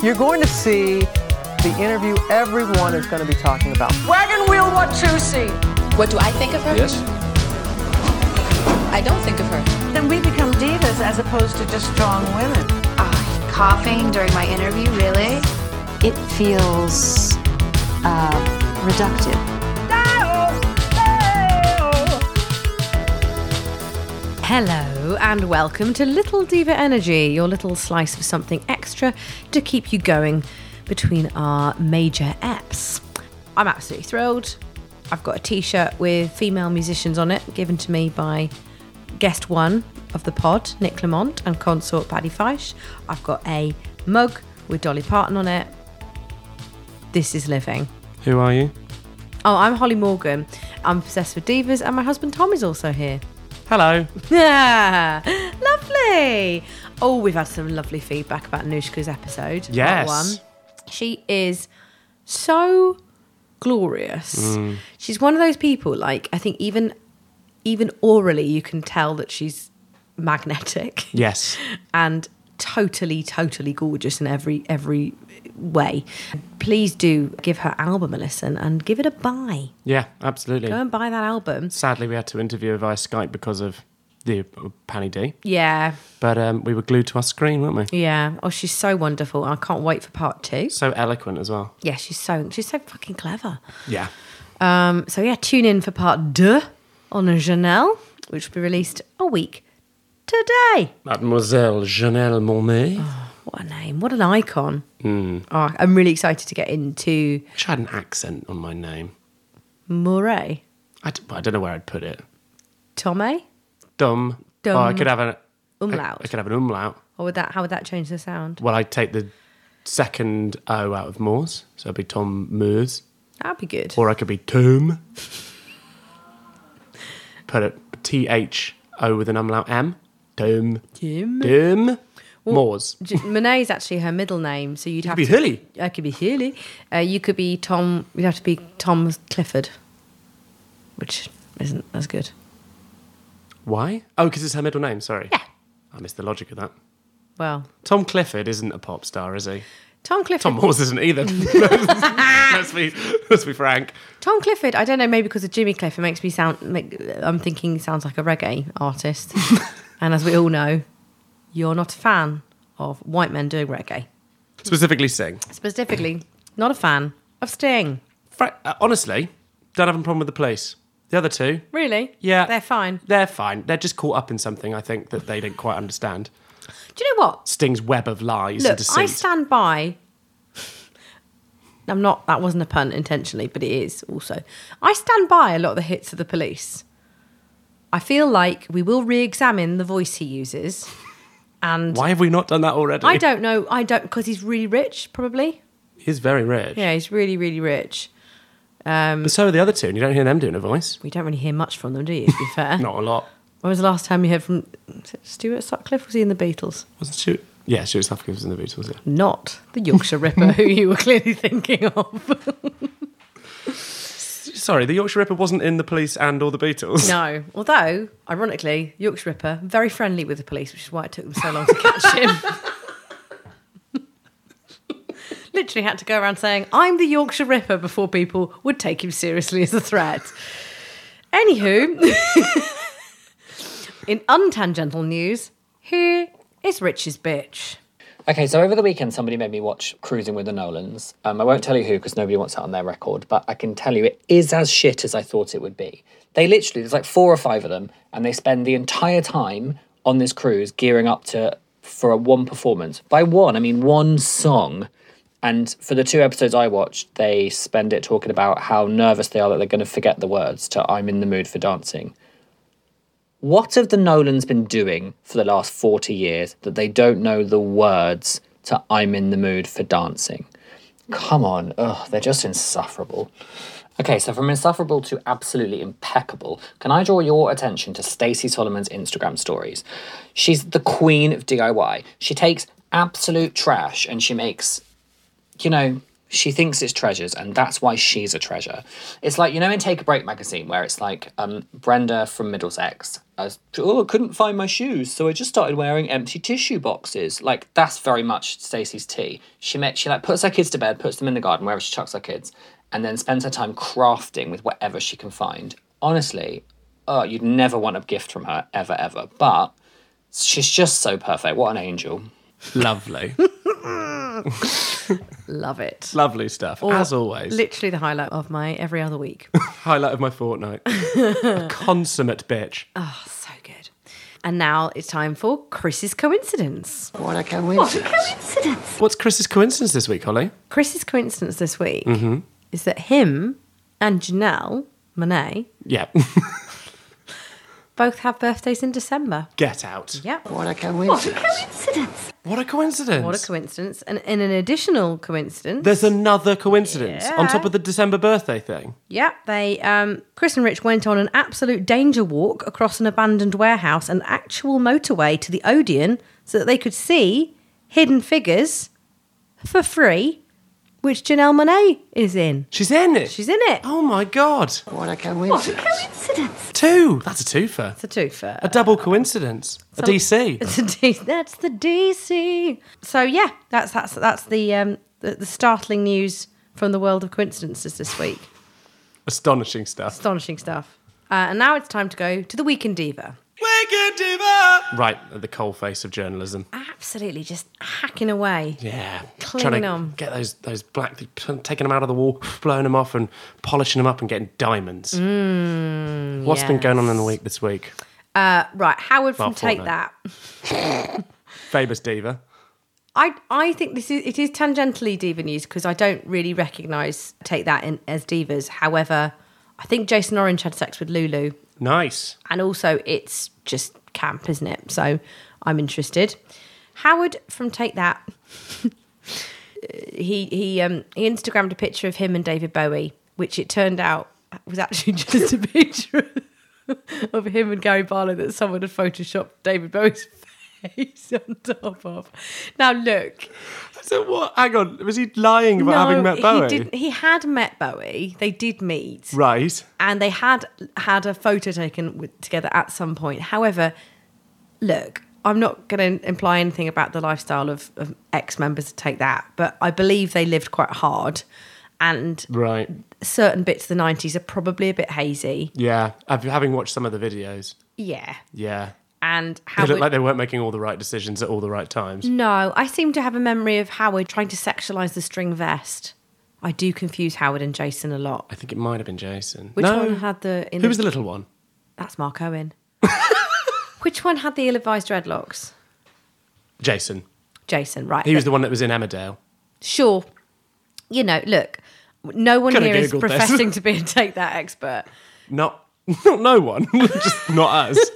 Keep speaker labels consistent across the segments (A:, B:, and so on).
A: You're going to see the interview everyone is going to be talking about.
B: Wagon wheel Watusi.
C: What do I think of her?
D: Yes?
C: I don't think of her.
B: Then we become divas as opposed to just strong women.
E: Oh, coughing during my interview, really?
F: It feels uh, reductive.
G: Hello and welcome to Little Diva Energy, your little slice of something extra to keep you going between our major eps. I'm absolutely thrilled. I've got a t shirt with female musicians on it, given to me by guest one of the pod, Nick Lamont, and consort Paddy Feisch. I've got a mug with Dolly Parton on it. This is living.
D: Who are you?
G: Oh, I'm Holly Morgan. I'm obsessed with divas, and my husband Tom is also here.
D: Hello.
G: Yeah, lovely. Oh, we've had some lovely feedback about Nushka's episode.
D: Yes.
G: one. She is so glorious. Mm. She's one of those people, like, I think even even orally you can tell that she's magnetic
D: Yes.
G: and totally, totally gorgeous in every every way. Please do give her album a listen and give it a buy.
D: Yeah, absolutely.
G: Go and buy that album.
D: Sadly, we had to interview her via Skype because of the uh, Panny D.
G: Yeah,
D: But um, we were glued to our screen, weren't we?
G: yeah. Oh, she's so wonderful. I can't wait for part two.
D: So eloquent as well.
G: Yeah, she's so she's so fucking clever.
D: Yeah.
G: Um, so yeah, tune in for part deux on a Janelle, which will be released a week today.
D: Mademoiselle Janelle Monáe.
G: What a name! What an icon! Hmm. Oh, I'm really excited to get into
D: I wish I had an accent on my name.
G: Murray
D: I, d- I don't know where I'd put it.
G: Tome. Eh?
D: Dumb.
G: Dumb.
D: Oh, I could have an
G: Umlaut.
D: I, I could have an umlaut.
G: Or would that? How would that change the sound?
D: Well, I'd take the second O out of Moors, so it'd be Tom Moors,
G: That'd be good.
D: or I could be Tom. Put it T H O with an umlaut M. Tom.
G: Jim.
D: Tom. Moors.
G: Monáe is actually her middle name, so you'd have to be
D: Hilly.
G: I could be Hilly. Uh, you could be Tom. You'd have to be Tom Clifford, which isn't as good.
D: Why? Oh, because it's her middle name. Sorry.
G: Yeah.
D: I missed the logic of that.
G: Well,
D: Tom Clifford isn't a pop star, is he?
G: Tom Clifford.
D: Tom Moores isn't either. let's be let's be frank.
G: Tom Clifford, I don't know, maybe because of Jimmy Cliff, it makes me sound. Make, I'm thinking he sounds like a reggae artist, and as we all know, you're not a fan of white men doing reggae.
D: Specifically, Sting.
G: Specifically, not a fan of Sting.
D: Fra- uh, honestly, don't have a problem with the police. The other two,
G: Really?
D: yeah,
G: they're fine.
D: They're fine. They're just caught up in something. I think that they didn't quite understand.
G: Do you know what?
D: Sting's web of lies
G: Look,
D: and deceit.
G: I stand by. I'm not. That wasn't a pun intentionally, but it is also. I stand by a lot of the hits of the police. I feel like we will re-examine the voice he uses, and
D: Why have we not done that already?
G: I don't know. I don't because he's really rich, probably.
D: He's very rich.
G: Yeah, he's really, really rich.
D: Um, but so are the other two, and you don't hear them doing a voice.
G: We don't really hear much from them, do you? To be fair.
D: Not a lot.
G: When was the last time you heard from Stuart Sutcliffe? Was he in the Beatles?
D: Wasn't Stuart? Yeah, Stuart Sutcliffe was in the Beatles. Yeah.
G: Not the Yorkshire Ripper, who you were clearly thinking of.
D: Sorry, the Yorkshire Ripper wasn't in the police and or the Beatles.
G: No, although ironically, Yorkshire Ripper very friendly with the police, which is why it took them so long to catch him. Literally had to go around saying, "I'm the Yorkshire Ripper" before people would take him seriously as a threat. Anywho, in untangential news, here is Rich's bitch.
H: Okay, so over the weekend, somebody made me watch Cruising with the Nolans. Um, I won't tell you who because nobody wants that on their record, but I can tell you it is as shit as I thought it would be. They literally, there's like four or five of them, and they spend the entire time on this cruise gearing up to for a one performance. By one, I mean one song. And for the two episodes I watched, they spend it talking about how nervous they are that they're going to forget the words to I'm in the mood for dancing. What have the Nolans been doing for the last 40 years that they don't know the words to I'm in the mood for dancing? Come on, ugh, they're just insufferable. Okay, so from insufferable to absolutely impeccable, can I draw your attention to Stacey Solomon's Instagram stories? She's the queen of DIY. She takes absolute trash and she makes, you know, She thinks it's treasures, and that's why she's a treasure. It's like, you know, in Take a Break magazine, where it's like um, Brenda from Middlesex. Was, oh, I couldn't find my shoes, so I just started wearing empty tissue boxes. Like, that's very much Stacey's tea. She met, she like puts her kids to bed, puts them in the garden, wherever she chucks her kids, and then spends her time crafting with whatever she can find. Honestly, oh, you'd never want a gift from her, ever, ever. But she's just so perfect. What an angel.
D: Lovely.
G: Love it.
D: Lovely stuff. As always.
G: Literally the highlight of my every other week.
D: Highlight of my fortnight. a consummate bitch.
G: oh, so good. And now it's time for Chris's coincidence.
A: What a coincidence.
D: What's Chris's coincidence this week, Holly?
G: Chris's coincidence this week mm-hmm. is that him and Janelle Monáe
D: Yeah.
G: both have birthdays in December.
D: Get out.
G: Yep.
A: What a coincidence.
D: What a coincidence.
G: What a coincidence. And in an additional coincidence,
D: There's another coincidence on top of the December birthday thing.
G: yeah, they um Chris and Rich went on an absolute danger walk across an abandoned warehouse and actual motorway to the Odeon so that they could see hidden figures for free, which Janelle Monáe is in.
D: She's in it.
G: She's in it.
D: Oh my god.
A: What a coincidence.
D: Two. That's a twofer.
G: It's a twofer.
D: A double coincidence. A DC.
G: It's a D- that's the DC. So yeah, that's that's that's the um the, the startling news from the world of coincidences this week.
D: Astonishing stuff.
G: Astonishing stuff. Uh, and now it's time to go to the Weekend Diva.
D: Wicked diva. Right at the coal face of journalism.
G: Absolutely, just hacking away.
D: Yeah,
G: Clinging
D: trying to
G: on.
D: get those those black, taking them out of the wall, blowing them off, and polishing them up and getting diamonds. What's been going on in the week this week?
G: Uh, right, Howard from
D: Well,
G: Take
D: fortnight.
G: That.
D: Famous diva.
G: I I think this is it is tangentially diva news because I don't really recognise Take That in, as divas. However, I think Jason Orange had sex with Lulu
D: Nice.
G: and also it's just camp, isn't it? So I'm interested. Howard from Take That, he he um he Instagrammed a picture of him and David Bowie, which it turned out was actually just a picture of him and Gary Barlow that someone had photoshopped David Bowie's face on top of. Now look,
D: So what? Hang on. Was he lying about having met Bowie?
G: he didn't. He had met Bowie. They did meet
D: Right.
G: and they had had a photo taken with, together at some point. However, look, I'm not going to imply anything about the lifestyle of, of ex members to take that, but I believe they lived quite hard, and
D: Right.
G: certain bits of the 90s are probably a bit hazy.
D: Yeah. I've, having watched some of the videos.
G: Yeah,
D: Yeah.
G: And
D: They
G: Howard.
D: looked like they weren't making all the right decisions at all the right times.
G: no, I seem to have a memory of Howard trying to sexualize the string vest. I do confuse Howard and Jason a lot.
D: I think it might have been Jason.
G: Which
D: no.
G: one had the?
D: Who was the little one?
G: That's Mark Owen. Which one had the ill-advised dreadlocks?
D: Jason.
G: Jason, right?
D: He was the one that was in Emmerdale.
G: sure. You know, look, no one
D: Coulda
G: here is
D: this.
G: professing to be a take that expert,
D: Not, not no one. Just not us.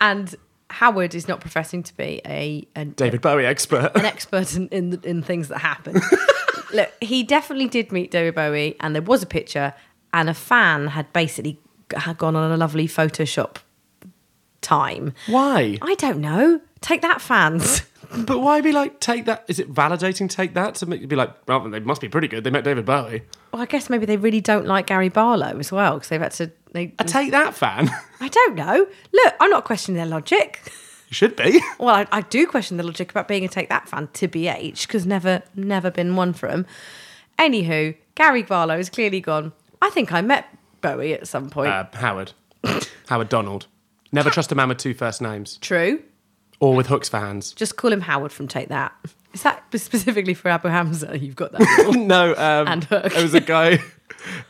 G: And Howard is not professing to be a an,
D: David Bowie expert.
G: an expert in in, in things that happen. look, he definitely did meet David Bowie, and there was a picture, and a fan had basically had gone on a lovely Photoshop time.
D: Why?
G: I don't know. Take that, fans.
D: But why be like, take that? Is it validating? Take that to make be like, well, they must be pretty good. They met David Bowie.
G: Well, I guess maybe they really don't like Gary Barlow as well because they've had to. They,
D: A take that fan.
G: I don't know. Look, I'm not questioning their logic.
D: you should be.
G: Well, I, I do question the logic about being a Take That fan to BH because never, never been one for him. Anywho, Gary Barlow is clearly gone. I think I met Bowie at some point.
D: Uh, Howard. Howard Donald. Never trust a man with two first names
G: True.
D: Or with hooks for hands.
G: Just call him Howard from Take That. Is that specifically for Abu Hamza? You've got that.
D: no, um,
G: And Hook.
D: it was a guy.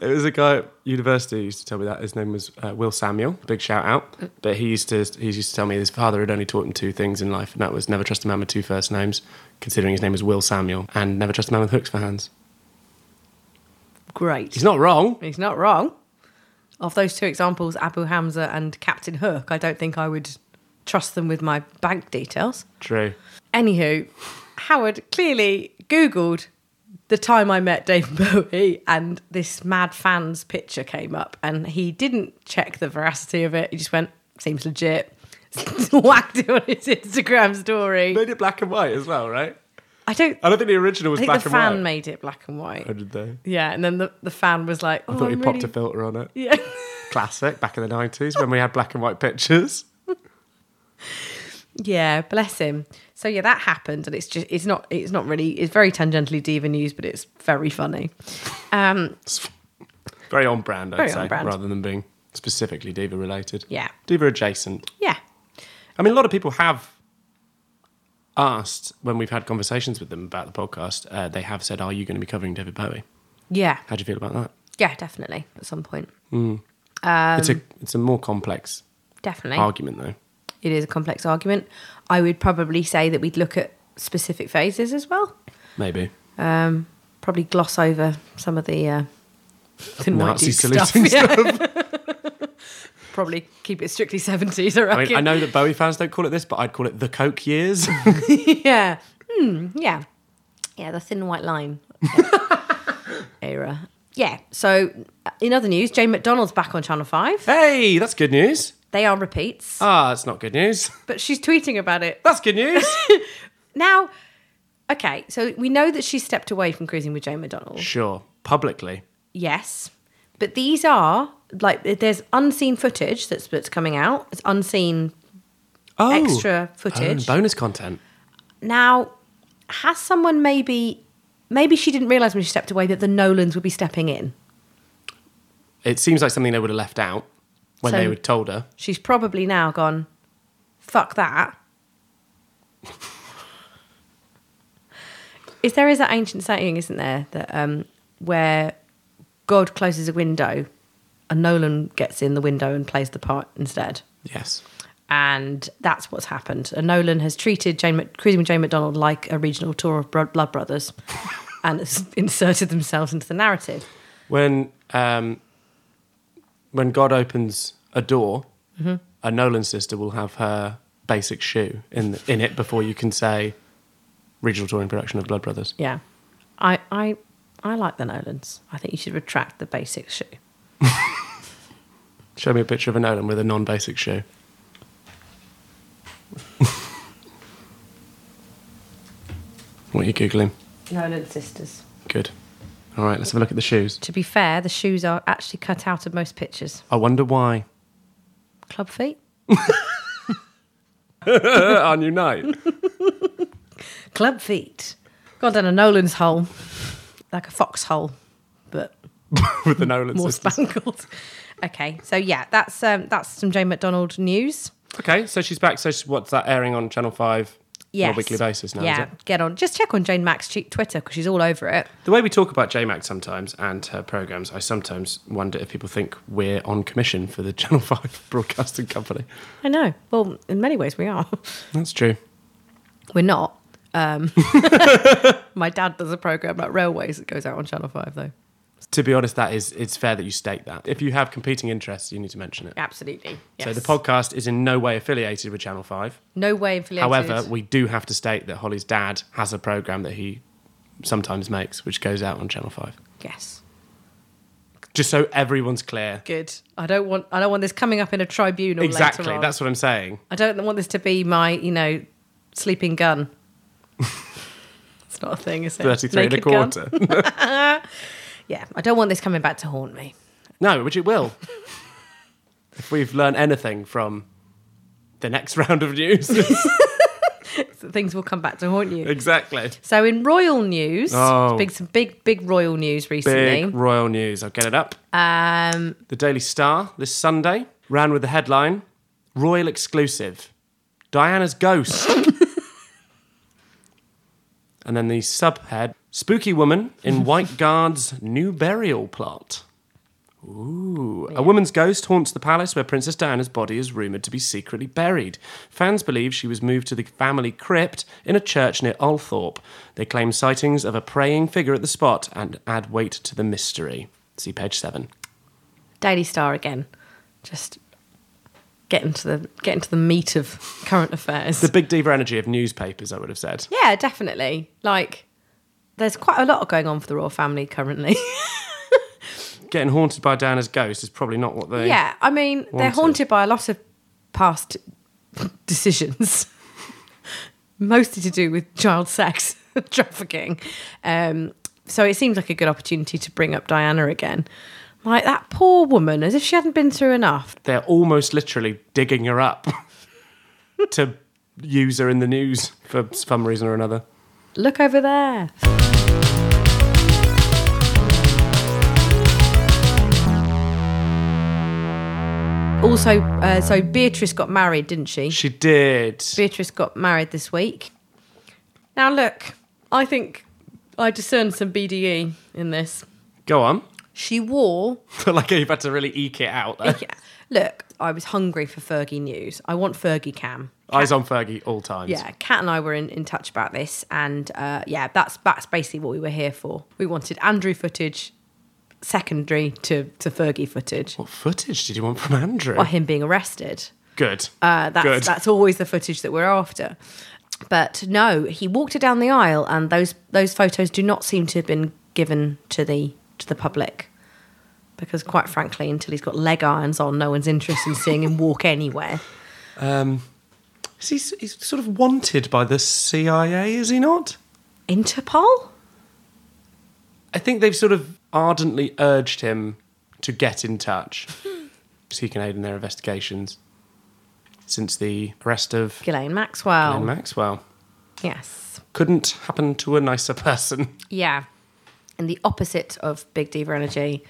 D: It was a guy at university who used to tell me that his name was uh, Will Samuel. Big shout out. But he used to he used to tell me his father had only taught him two things in life, and that was never trust a man with two first names, considering his name was Will Samuel, and never trust a man with hooks for hands.
G: Great.
D: He's not wrong.
G: He's not wrong. Of those two examples, Abu Hamza and Captain Hook, I don't think I would trust them with my bank details.
D: True.
G: Anywho, Howard clearly Googled the time I met David Bowie and this mad fans picture came up and he didn't check the veracity of it. He just went, seems legit. Whacked it on his Instagram story.
D: Made it black and white as well, right?
G: I don't.
D: I don't think the original was
G: I think
D: black
G: the
D: and
G: fan
D: white.
G: made it black and white.
D: Oh, did they?
G: Yeah, and then the, the fan was like, oh,
D: I thought oh,
G: I'm
D: you popped a filter on it.
G: Yeah.
D: Classic back in the nineties when we had black and white pictures.
G: Yeah, bless him. So yeah, that happened, and it's just it's not it's not really it's very tangentially diva news, but it's very funny. Um,
D: Very on brand, I'd say,
G: brand.
D: rather than being specifically diva related.
G: Yeah.
D: Diva adjacent.
G: yeah,
D: I mean, a lot of people have asked when we've had conversations with them about the podcast. Uh, they have said, "Are you going to be covering David Bowie?"
G: yeah,
D: How do you feel about that?
G: yeah, definitely at some point,
D: it's a it's a more complex
G: definitely.
D: argument, though.
G: It is a complex argument. I would probably say that we'd look at specific phases as well.
D: Maybe
G: Probably gloss over some of the uh, the
D: Nazi
G: 90s stuff.
D: saluting
G: yeah. Probably keep it strictly seventies. I
D: I mean, I know that Bowie fans don't call it this, but I'd call it the Coke years.
G: yeah. Hmm, yeah. Yeah, the thin white line era. Yeah. So, in other news, Jane McDonald's back on Channel 5.
D: hey, that's good news.
G: They are repeats,
D: Ah, that's not good news.
G: but she's tweeting about it.
D: That's good news.
G: Now, okay, so we know that she stepped away from cruising with Jane McDonald.
D: sure, publicly.
G: Yes. But these are, like, there's unseen footage that's, that's coming out. It's unseen
D: Oh,
G: extra
D: oh,
G: footage.
D: bonus content.
G: Now, has someone maybe, maybe she didn't realise when she stepped away that the Nolans would be stepping in?
D: It seems like something they would have left out when
G: So-
D: they would told her.
G: she's probably now gone, fuck that. is there is that ancient saying, isn't there, that um, where God closes a window, a Nolan gets in the window and plays the part instead.
D: Yes.
G: And that's what's happened. And Nolan has treated Jane, Cruising with Jane McDonald like a regional tour of Blood Brothers, and has inserted themselves into the narrative.
D: When um, when God opens a door,
G: Mm-hmm.
D: a Nolan sister will have her basic shoe in in it before you can say regional touring production of Blood Brothers.
G: Yeah, I I I like the Nolans. I think you should retract the basic shoe.
D: Show me a picture of a Nolan with a non-basic shoe. what are you googling?
G: Nolan sisters.
D: Good. All right, let's have a look at the shoes.
G: To be fair, the shoes are actually cut out of most pictures.
D: I wonder why.
G: Club feet.
D: New night.
G: Club feet. Gone down a Nolan's hole, like a foxhole, but
D: with the Nolan
G: more
D: sisters.
G: spangled. Okay, so yeah, that's um, that's some Jane McDonald news.
D: Okay, so she's back. So she- what's that airing on Channel Five
G: Yes.
D: on a weekly basis now?
G: Yeah,
D: Is it?
G: get on. Just check on Jane Mack's Twitter because she's all over it.
D: The way we talk about JMac sometimes and her programs, I sometimes wonder if people think we're on commission for the Channel Five broadcasting company.
G: I know. Well, in many ways we are.
D: That's true.
G: We're not. Um, my dad does a program about railways that goes out on Channel Five, though.
D: To be honest, that is it's fair that you state that. If you have competing interests, you need to mention it.
G: Absolutely.
D: So the podcast is in no way affiliated with Channel Five.
G: No way affiliated.
D: However, we do have to state that Holly's dad has a program that he sometimes makes, which goes out on Channel Five.
G: yes.
D: Just so everyone's clear.
G: Good. I don't want. I don't want this coming up in a tribunal.
D: Exactly.
G: Later on.
D: That's what I'm saying.
G: I don't want this to be my, you know, sleeping gun. it's not a thing, is it?
D: Thirty-three and a quarter.
G: Yeah, I don't want this coming back to haunt me.
D: No, which it will. if we've learned anything from the next round of news.
G: So things will come back to haunt you.
D: exactly.
G: So in royal news,
D: Oh.
G: big some big big royal news recently.
D: Big royal news. I'll get it up.
G: Um,
D: The Daily Star this Sunday ran with the headline Royal Exclusive Diana's Ghost. And then the subhead Spooky Woman in White Guard's New Burial Plot. Ooh. A woman's ghost haunts the palace where Princess Diana's body is rumoured to be secretly buried. Fans believe she was moved to the family crypt in a church near Althorp. They claim sightings of a praying figure at the spot and add weight to the mystery. See page 7.
G: Daily Star again, just getting into the getting to the meat of current affairs.
D: The big diva energy of newspapers, I would have said.
G: yeah, definitely. Like, there's quite a lot going on for the royal family currently.
D: Getting haunted by Diana's ghost is probably not what they.
G: yeah, I mean, they're
D: Wanted.
G: haunted by a lot of past decisions, mostly to do with child sex. trafficking. Um, so it seems like a good opportunity to bring up Diana again. Like that poor woman, as if she hadn't been through enough.
D: They're almost literally digging her up to use her in the news for some reason or another.
G: Look over there. Also, uh, so Beatrice got married, didn't she?
D: She did.
G: Beatrice got married this week. Now, look, I think I discern some BDE in this.
D: Go on.
G: She wore.
D: like you've had to really eke it out. There.
G: Yeah, look, I was hungry for Fergie news. I want Fergie Cam.
D: Eyes on Fergie all times.
G: Yeah, Kat and I were in, in touch about this, and uh, yeah, that's that's basically what we were here for. We wanted Andrew footage, secondary to, to Fergie footage,
D: What footage did you want from Andrew?
G: or him being arrested.
D: Good.
G: Uh, that's
D: Good.
G: that's always the footage that we're after. But no, he walked her down the aisle, and those those photos do not seem to have been given to the to the public. Because quite frankly, until he's got leg irons on, no one's interested in seeing him walk anywhere.
D: Um, is he, he's sort of wanted by the CIA, is he not?
G: Interpol?
D: I think they've sort of ardently urged him to get in touch so he can aid in their investigations since the arrest of
G: Ghislaine Maxwell.
D: Ghislaine Maxwell.
G: yes.
D: Couldn't happen to a nicer person.
G: Yeah. And the opposite of Big Diva Energy,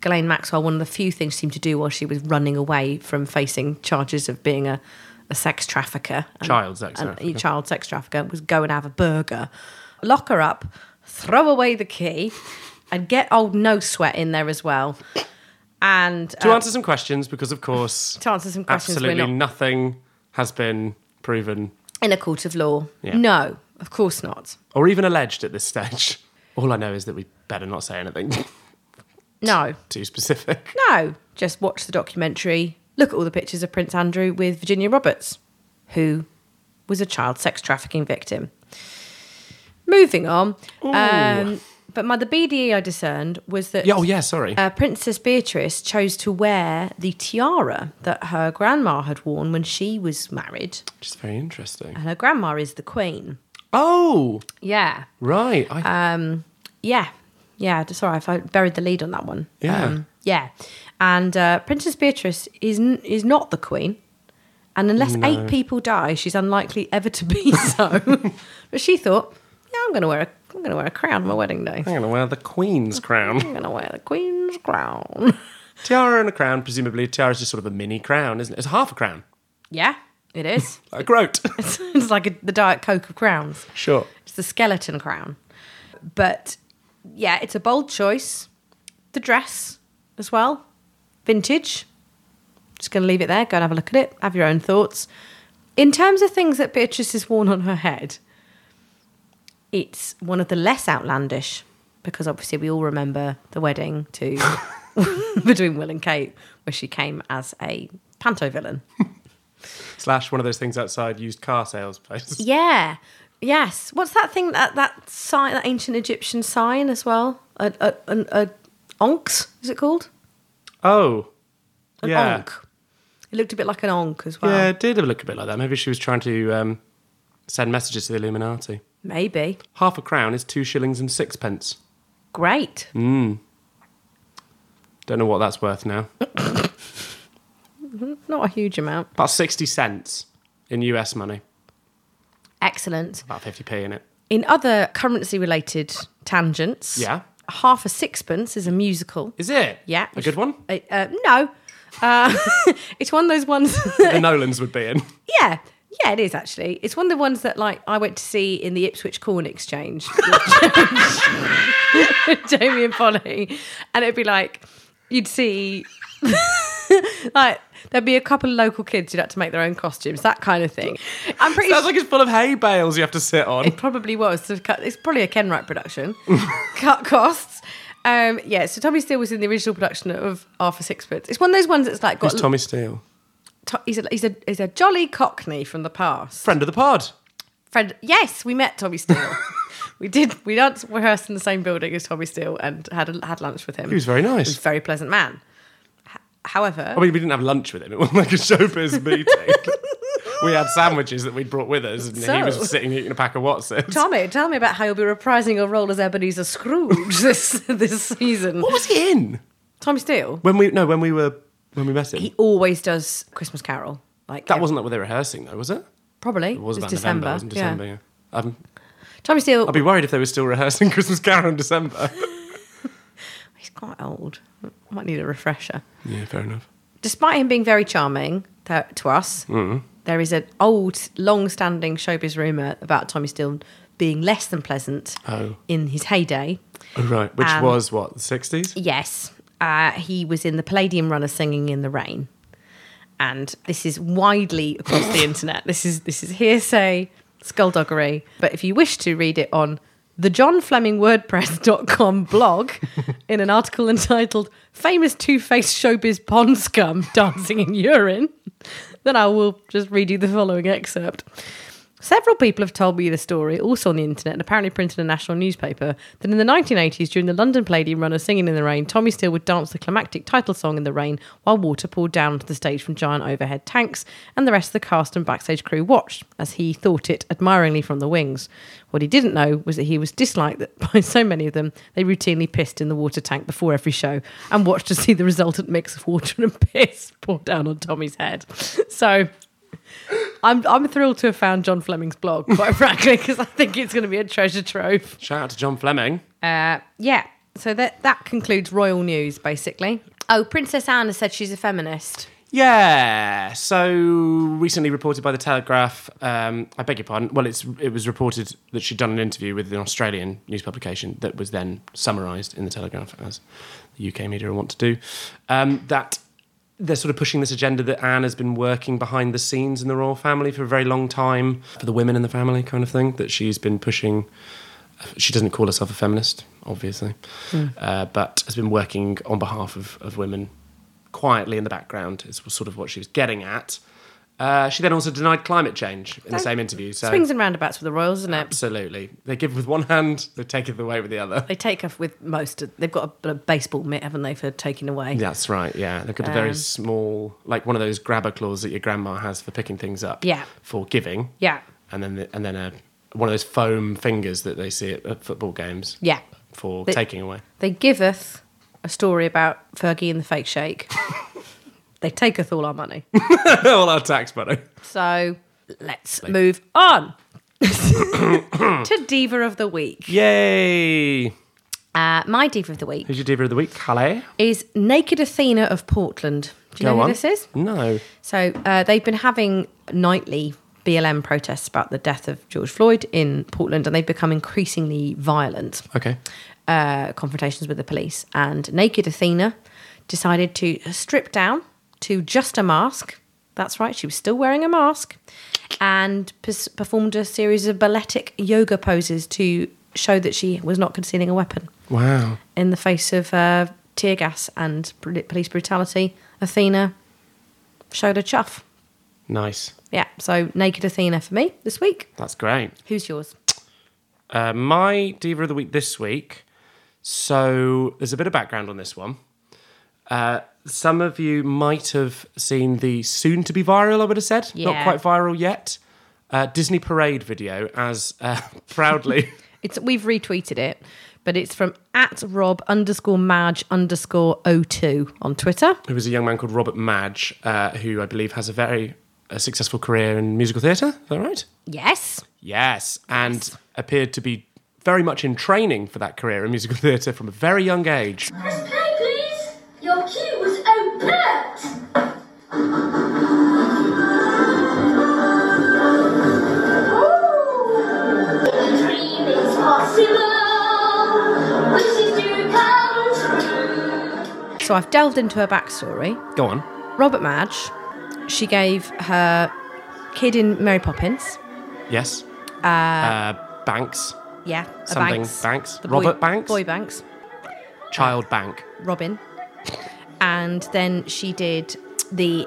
G: Ghislaine Maxwell, one of the few things she seemed to do while she was running away from facing charges of being a, a sex trafficker. and-
D: Child sex
G: and-
D: trafficker.
G: Child sex trafficker was go and have a burger, lock her up, throw away the key, and get old No Sweat in there as well. And
D: To
G: uh,
D: answer some questions, because of course,
G: to answer some questions,
D: absolutely
G: not
D: nothing has been proven
G: in a court of law.
D: Yeah.
G: No, of course not.
D: or even alleged at this stage. All I know is that we better not say anything
G: No.
D: too specific.
G: No, just watch the documentary. Look at all the pictures of Prince Andrew with Virginia Roberts, who was a child sex trafficking victim. Moving on. Um, but my the BDE I discerned was that
D: Yeah, oh, yeah, sorry.
G: uh, Princess Beatrice chose to wear the tiara that her grandma had worn when she was married,
D: Which is very interesting.
G: and her grandma is the queen.
D: Oh,
G: Yeah,
D: right. I,
G: Uh, yeah, yeah. Sorry, if I buried the lead on that one.
D: Yeah.
G: yeah. And uh, Princess Beatrice is n- is not the queen, and unless eight people die, she's unlikely ever to be so. but she thought, yeah, I'm going to wear a I'm going to wear a crown on my wedding day.
D: I'm going to wear the Queen's crown.
G: I'm going to wear the queen's crown.
D: tiara and a crown, presumably. Tiara is just sort of a mini crown, isn't it? It's half a crown.
G: yeah, it is.
D: Like a groat.
G: it's, it's like a, the Diet Coke of crowns.
D: sure.
G: It's the skeleton crown. But yeah, it's a bold choice. The dress as well. Vintage. Just going to leave it there. Go and have a look at it. Have your own thoughts. In terms of things that Beatrice has worn on her head, it's one of the less outlandish because obviously we all remember the wedding to between Will and Kate where she came as a panto villain.
D: Slash one of those things outside used car sales place.
G: Yeah. Yes. What's that thing that that sign that ancient Egyptian sign as well? A a a, a onks is it called?
D: Oh.
G: An
D: yeah.
G: onk. It looked a bit like an onk as well.
D: Yeah, it did look a bit like that. Maybe she was trying to um, send messages to the Illuminati.
G: Maybe.
D: Half a crown is two shillings and sixpence.
G: Great. Mm.
D: Don't know what that's worth now.
G: Not a huge amount.
D: About 60 cents in US money.
G: Excellent.
D: About 50p in it.
G: In other currency related tangents,
D: Yeah.
G: half a sixpence is a musical.
D: Is it?
G: Yeah.
D: A good one?
G: Uh, uh, no. Uh, it's one of those ones.
D: the Nolans would be in.
G: Yeah, yeah, it is actually. It's one of the ones that like I went to see in the Ipswich Corn Exchange with Jamie and Polly, and it'd be like you'd see like there'd be a couple of local kids who'd have to make their own costumes, that kind of thing. I'm pretty
D: Sounds
G: sure
D: like it's full of hay bales you have to sit on.
G: it probably was. It's probably a Ken Wright production. cut costs. Um, yeah, so Tommy Steele was in the original production of Half a Sixpence. It's one of those ones that's like got.
D: Who's Tommy Steele?
G: to- he's a he's a he's a jolly Cockney from the past.
D: Friend of the pod.
G: friend. Yes, we met Tommy Steele. we did. We danced rehearsed in the same building as Tommy Steele and had a, had lunch with him.
D: He was very nice.
G: He was a very pleasant man. However,
D: I mean, we didn't have lunch with him. It wasn't like a showbiz meeting. we had sandwiches that we'd brought with us, and he was sitting eating a pack of Watsons.
G: Tommy, tell me about how you'll be reprising your role as Ebenezer Scrooge this this season.
D: What was he in?
G: Tommy Steele.
D: When we no, when we were when we met him.
G: He always does Christmas Carol. Like
D: that
G: ev-
D: wasn't that what they were rehearsing though, was it?
G: probably
D: It was
G: It's
D: about
G: December.
D: November. It was in December. Yeah. Um,
G: Tommy Steele.
D: I'd be worried if they were still rehearsing Christmas Carol in December.
G: He's quite old. Might need a refresher.
D: yeah, fair enough.
G: Despite him being very charming to, to us,
D: Mm.
G: there is an old, long-standing showbiz rumor about Tommy Steele being less than pleasant
D: Oh.
G: in his heyday.
D: Oh, right, which
G: Um,
D: was what the sixties.
G: Yes, uh, he was in the Palladium Runner singing in the rain, and this is widely across the internet. This is this is hearsay, skullduggery. But if you wish to read it on the John Fleming WordPress.com blog in an article entitled "Famous Two-Faced Showbiz Pond Scum Dancing in Urine," then I will just read you the following excerpt. Several people have told me the story, also on the internet and apparently printed in a national newspaper, that in the 1980s, during the London Palladium Runner Singing in the Rain, Tommy Steele would dance the climactic title song in the rain while water poured down onto the stage from giant overhead tanks, and the rest of the cast and backstage crew watched, as he thought it, admiringly from the wings. What he didn't know was that he was disliked by so many of them, they routinely pissed in the water tank before every show and watched to see the resultant mix of water and piss pour down on Tommy's head. So. I'm I'm thrilled to have found John Fleming's blog, quite frankly, because I think it's going to be a treasure trove.
D: Shout out to John Fleming.
G: Uh, yeah. So that that concludes royal news, basically. Oh, Princess Anne has said she's a feminist.
D: Yeah. So recently reported by the Telegraph. Um, I beg your pardon. Well, it's it was reported that she'd done an interview with an Australian news publication that was then summarised in the Telegraph, as the UK media want to do. Um, that they're sort of pushing this agenda that Anne has been working behind the scenes in the royal family for a very long time for the women in the family, kind of thing. That she's been pushing. She doesn't call herself a feminist, obviously, uh, but has been working on behalf of, of women quietly in the background is sort of what she was getting at. Uh, she then also denied climate change in the same interview. So
G: Swings and roundabouts with the royals, isn't it?
D: absolutely, they give with one hand, they take it away with the other.
G: They take off with most. Of, they've got a, a baseball mitt, haven't they, for taking away?
D: That's right. Yeah, they've got a very
G: Um,
D: small, like one of those grabber claws that your grandma has for picking things up.
G: Yeah.
D: For giving.
G: Yeah.
D: And then the, and then a one of those foam fingers that they see at, at football games.
G: Yeah.
D: For
G: They-
D: taking away.
G: They giveth a story about Fergie and the fake shake. they take taketh all our money.
D: All our tax money.
G: So let's move on to Diva of the Week.
D: Yay!
G: Uh, my Diva of the Week
D: Who's your diva of the week? Calais.
G: is Naked Athena of Portland. Do you know who this is?
D: No.
G: So uh, they've been having nightly BLM protests about the death of George Floyd in Portland, and they've become increasingly violent.
D: Okay.
G: uh, confrontations with the police. And Naked Athena decided to strip down to just a mask. That's right, she was still wearing a mask and pers- performed a series of balletic yoga poses to show that she was not concealing a weapon.
D: Wow.
G: In the face of uh, tear gas and police brutality, Athena showed a chuff.
D: Nice.
G: Yeah, so Naked Athena for me this week.
D: That's great.
G: Who's yours?
D: Uh, my diva of the week this week. So there's a bit of background on this one. Uh, some of you might have seen the soon to be viral, I would have said, not quite viral yet. Uh, Disney Parade video as uh, proudly.
G: It's we've retweeted it, but it's from at Rob underscore Madge underscore O2 on Twitter.
D: There was a young man called Robert Madge, uh, who I believe has a very uh, successful career in musical theatre. Is that right?
G: Yes.
D: Yes, and appeared to be very much in training for that career in musical theatre from a very young age.
G: So I've delved into her backstory.
D: Go on.
G: Robert Madge, she gave her kid in Mary Poppins.
D: Yes. Uh, Banks.
G: Yeah,
D: Something
G: Banks.
D: Banks.
G: The
D: Robert
G: boy,
D: Banks?
G: Boy Banks.
D: Child Bank.
G: Robin. And then she did the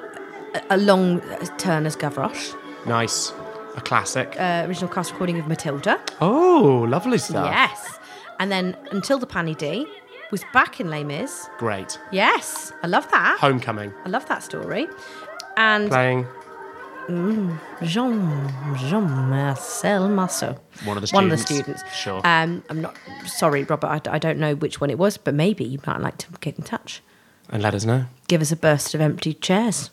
G: a long turn as Gavroche,
D: Nice. A classic.
G: uh, original cast recording of Matilda.
D: oh, lovely stuff.
G: Yes. And then until the Panny D was back in Les Mis.
D: Great.
G: Yes, I love that.
D: Homecoming.
G: I love that story. And
D: Playing.
G: Jean Jean Marcel Marceau.
D: One of the students.
G: One of the
D: students.
G: students.
D: Sure.
G: Um, I'm not sorry, Robert. I, I don't know which one it was, but maybe you might like to get in touch.
D: And let us know.
G: Give us a burst of empty chairs.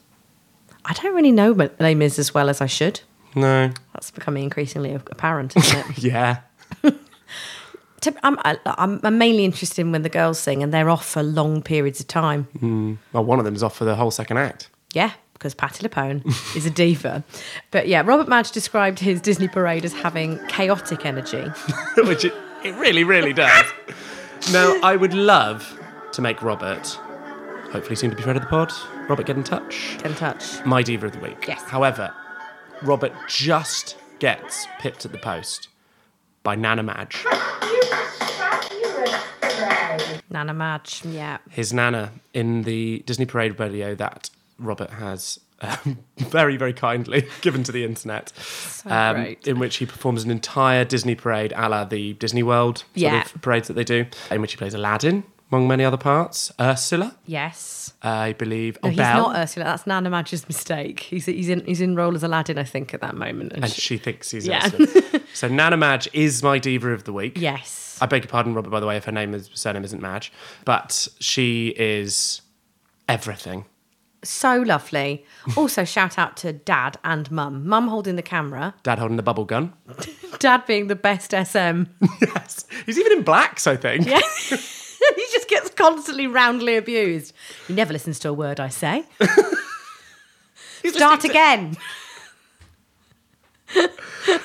G: I don't really know what Les Mis as well as I should.
D: No.
G: That's becoming increasingly apparent, isn't it?
D: Yeah.
G: To- I'm, I'm, I'm mainly interested in when the girls sing and they're off for long periods of time. Hmm.
D: Well, one of them's off for the whole second act.
G: Yeah, because Patti LuPone is a diva. But yeah, Robert Madge described his Disney parade as having chaotic energy.
D: Which it, it really, really does. now, I would love to make Robert, hopefully soon to be friend of the pod, Robert get in touch.
G: Get in touch.
D: My Diva of the Week.
G: Yes.
D: However, Robert just gets pipped at the post by Nana Madge.
G: Nana Madge, yeah.
D: his nana in the Disney Parade video that Robert has um, very, very kindly given to the internet, um,
G: great.
D: in which he performs an entire Disney parade a la the Disney World sort
G: Yeah.
D: of parades that they do, in which he plays Aladdin, among many other parts, Ursula,
G: Yes.
D: I believe,
G: No,
D: oh,
G: he's
D: Belle,
G: not Ursula. That's Nana Madge's mistake. He's, he's in he's in role as Aladdin, I think, at that moment. And
D: and
G: she-
D: she thinks he's
G: Yeah.
D: Ursula. so Nana Madge is my Diva of the Week.
G: yes.
D: I beg your pardon, Robert, by the way, if her name is surname isn't Madge, but she is everything.
G: So lovely. Also, shout out to Dad and Mum. Mum holding the camera.
D: Dad holding the bubble gun.
G: Dad being the best SM.
D: Yes. He's even in blacks, I think.
G: Yeah. He constantly roundly abused. He never listens to a word I say. Start again.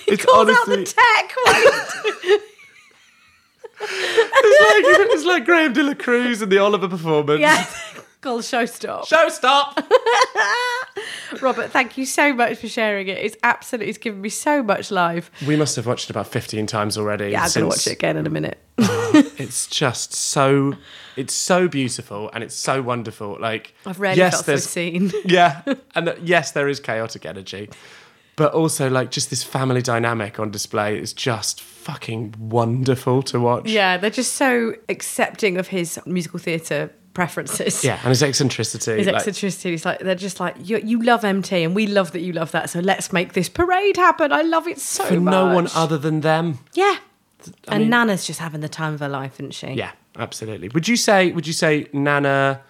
D: It's
G: Calls out the tech.
D: It's, like, it's like Graham De La Cruz in the Oliver performance.
G: yeah. Called show stop. Robert, thank you so much for sharing it. It's absolutely, it's given me so much life.
D: we must have watched it about 15 times already.
G: Yeah, I'm going to watch it again in a minute.
D: Ah, it's just so, it's so beautiful and it's so wonderful. Like,
G: I've rarely
D: yes,
G: felt so
D: there's,
G: seen.
D: yeah, and that, yes, there is chaotic energy, but also like just this family dynamic on display is just fucking wonderful to watch.
G: Yeah, they're just so accepting of his musical theatre preferences.
D: Yeah, and his eccentricity.
G: His
D: like-
G: eccentricity. It's like they're just like you, you love MT, and we love that you love that. So let's make this parade happen. I love it so
D: for
G: much.
D: no one other than them.
G: Yeah, and
D: mean-
G: Nana's just having the time of her life, isn't she?
D: Yeah, absolutely. Would you say would you say Nana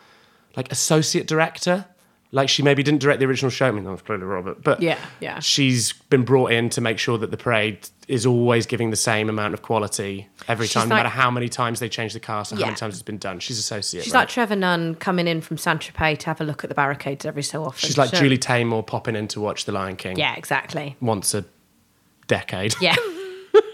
D: like associate director? Like she maybe didn't direct the original show. I mean, that was clearly Robert, but
G: Yeah, yeah.
D: she's been brought in to make sure that the parade is always giving the same amount of quality every
G: She's
D: time, no matter how many times they change the cast or how
G: Yeah.
D: many times it's been done. She's associate.
G: She's
D: right?
G: like Trevor Nunn coming in from Saint Tropez to have a look at the barricades every so often.
D: she's like
G: So-
D: Julie Taymor popping in to watch The Lion King
G: Yeah, exactly.
D: once a decade.
G: Yeah.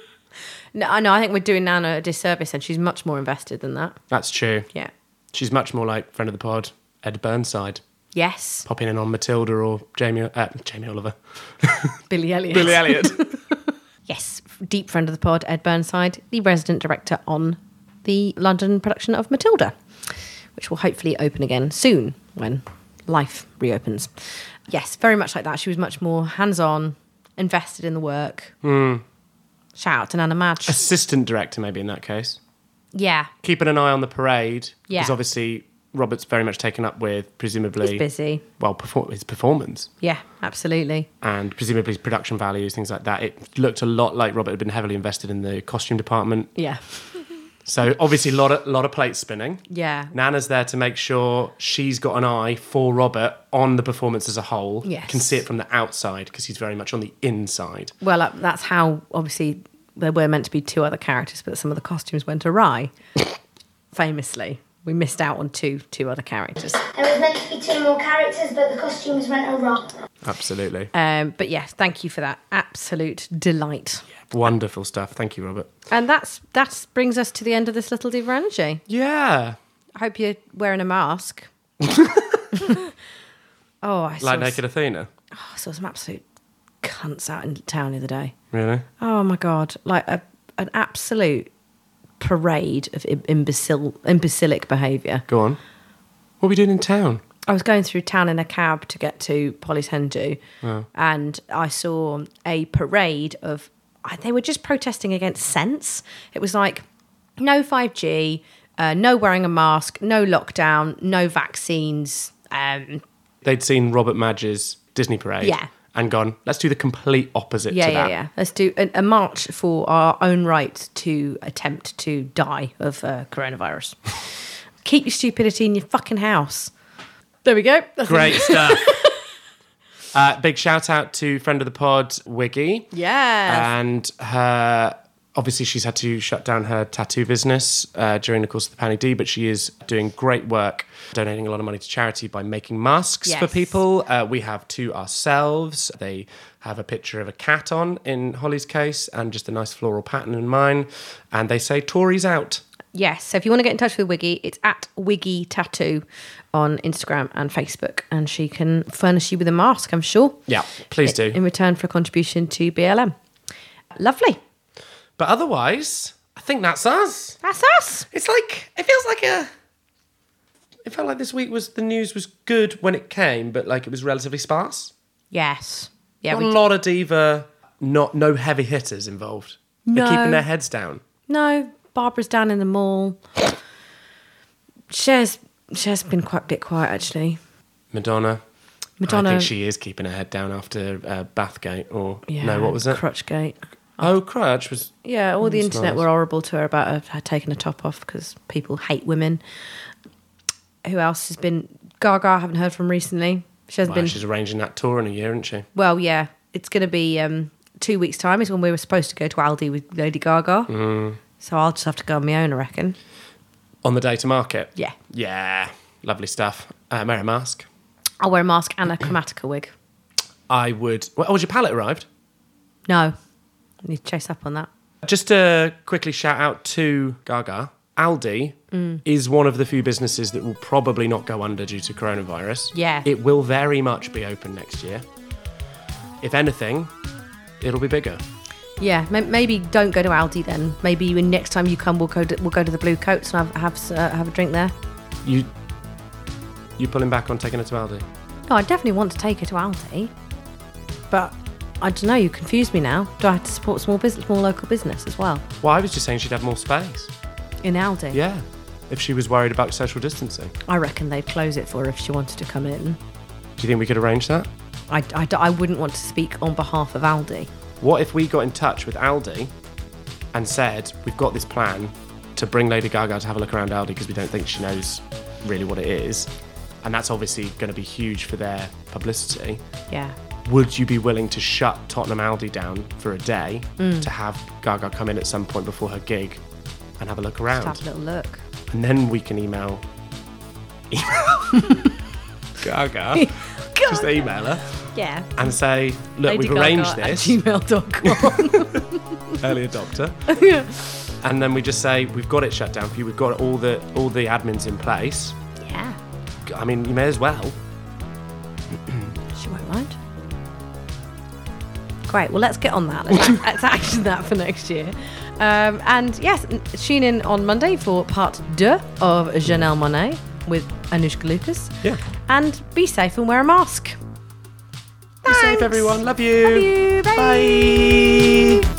G: no, I know. I think we're doing Nana a disservice, and she's much more invested than that.
D: That's true.
G: Yeah.
D: She's much more like friend of the pod, Ed Burnside,
G: Yes,
D: popping in on Matilda or Jamie uh, Jamie Oliver,
G: Billy Elliot.
D: Billy Elliot.
G: Yes, deep friend of the pod, Ed Burnside, the resident director on the London production of Matilda, which will hopefully open again soon when life reopens. Yes, very much like that. She was much more hands on, invested in the work. Shout out to Nana Madge.
D: Assistant director, maybe in that case.
G: yeah,
D: keeping an eye on the parade
G: Yeah.
D: because obviously Robert's very much taken up with presumably
G: he's busy.
D: well perform- his performance
G: Yeah, absolutely.
D: and presumably his production values things like that. It looked a lot like Robert had been heavily invested in the costume department.
G: Yeah,
D: So obviously a lot of lot of plates spinning.
G: yeah.
D: Nana's there to make sure she's got an eye for Robert on the performance as a whole.
G: Yes.
D: Can see it from the outside because he's very much on the inside.
G: Well, uh, that's how obviously there were meant to be two other characters, but some of the costumes went awry. Famously, we missed out on two two other characters.
I: There was meant to be two more characters, but the costumes went awry.
D: Absolutely.
G: Um, but yes, thank you for that absolute delight.
D: Wonderful stuff. Thank you, Robert.
G: And that's that brings us to the end of this little diva energy.
D: Yeah.
G: I hope you're wearing a mask. oh, I saw,
D: Like Naked Athena.
G: I saw some absolute cunts out in town the other day.
D: Really?
G: Oh my god, like a, an absolute parade of imbecile imbecilic behaviour.
D: Go on. What are we doing in town?
G: I was going through town in a cab to get to Polly's Hendu, and I saw a parade of. They were just protesting against sense. It was like no five G, uh, no wearing a mask, no lockdown, no vaccines. Um,
D: they'd seen Robert Madge's Disney parade.
G: Yeah.
D: And gone, let's do the complete opposite
G: Yeah,
D: to
G: yeah,
D: that.
G: yeah. Let's do a, a march for our own right to attempt to die of uh, coronavirus. Keep your stupidity in your fucking house. There we go. That's
D: Great stuff. uh, big shout out to friend of the pod, Wiggy.
G: Yeah.
D: And her, obviously, she's had to shut down her tattoo business uh, during the course of the Panic D, but she is doing great work, donating a lot of money to charity by making masks for people. Uh, we have two ourselves. They have a picture of a cat on in Holly's case and just a nice floral pattern in mine. And they say Tories out.
G: Yes. So if you want to get in touch with Wiggy, it's at Wiggy Tattoo on Instagram and Facebook, and she can furnish you with a mask. I'm sure.
D: Yeah, please do.
G: In return for a contribution to BLM. Lovely.
D: But otherwise, I think that's us.
G: That's us.
D: It's like it feels like a. It felt like this week was the news was good when it came, but like it was relatively sparse.
G: Yes. Yeah.
D: Not a lot of diva, not no heavy hitters involved. They're
G: No.
D: keeping their heads down.
G: No, Barbra's down in the mall. Cher's Cher's been quite a bit quiet actually.
D: Madonna.
G: Madonna.
D: I think she is keeping her head down after uh, Bathgate or no, what was it?
G: Crutchgate.
D: Oh, Crutch was.
G: Yeah, all the internet
D: nice.
G: were horrible to her about her, her taking a top off because people hate women. Who else has been Gaga? I haven't heard from recently. She hasn't
D: Well,
G: been.
D: she's arranging that tour in a year, isn't she?
G: Well, yeah, it's going to be um, two weeks' time. Is when we were supposed to go to Aldi with Lady Gaga.
D: Mm.
G: So I'll just have to go on my own, I reckon.
D: On the day to market.
G: Yeah.
D: Yeah, lovely stuff. Uh, a Mask.
G: I'll wear a mask and a chromatica wig.
D: I would. Well, oh, has your palette arrived?
G: No, I need to chase up on that.
D: Just to quickly shout out to Gaga, Aldi
G: Mm.
D: is one of the few businesses that will probably not go under due to coronavirus.
G: Yeah.
D: It will very much be open next year. If anything, it'll be bigger.
G: Yeah, maybe don't go to Aldi then. Maybe when next time you come, we'll go to, we'll go to the Blue Coats and have have, uh, have a drink there.
D: You you pulling back on taking her to Aldi?
G: No, I definitely want to take her to Aldi, but I don't know. You confuse me now. Do I have to support small business, small local business as well
D: Well, I was just saying she'd have more space.
G: in Aldi?
D: Yeah. If she was worried about social distancing.
G: I reckon they'd close it for her if she wanted to come in.
D: Do you think we could arrange that?
G: I, I, I wouldn't want to speak on behalf of Aldi.
D: What if we got in touch with Aldi and said, we've got this plan to bring Lady Gaga to have a look around Aldi because we don't think she knows really what it is? And that's obviously going to be huge for their publicity.
G: Yeah.
D: Would you be willing to shut Tottenham Aldi down for a day
G: Mm.
D: to have Gaga come in at some point before her gig and have a look around?
G: Just have a little look.
D: And then we can email. email Gaga. Just email her
G: Yeah.
D: and say, look,
G: Lady
D: we've arranged
G: Gaga at
D: this.
G: gmail.com.
D: early adopter. Yeah. And then we just say we've got it shut down for you. We've got all the all the admins in place.
G: yeah.
D: I mean, you may as well.
G: She won't mind. Great. Well, let's get on that. Let's, act- let's action that for next year. Um, and yes, tune in on Monday for part deux of Janelle Monáe with Anushka Lucas.
D: Yeah.
G: And be safe and wear a mask.
D: Be safe, everyone. Love you.
G: Love you. Bye.
D: Bye.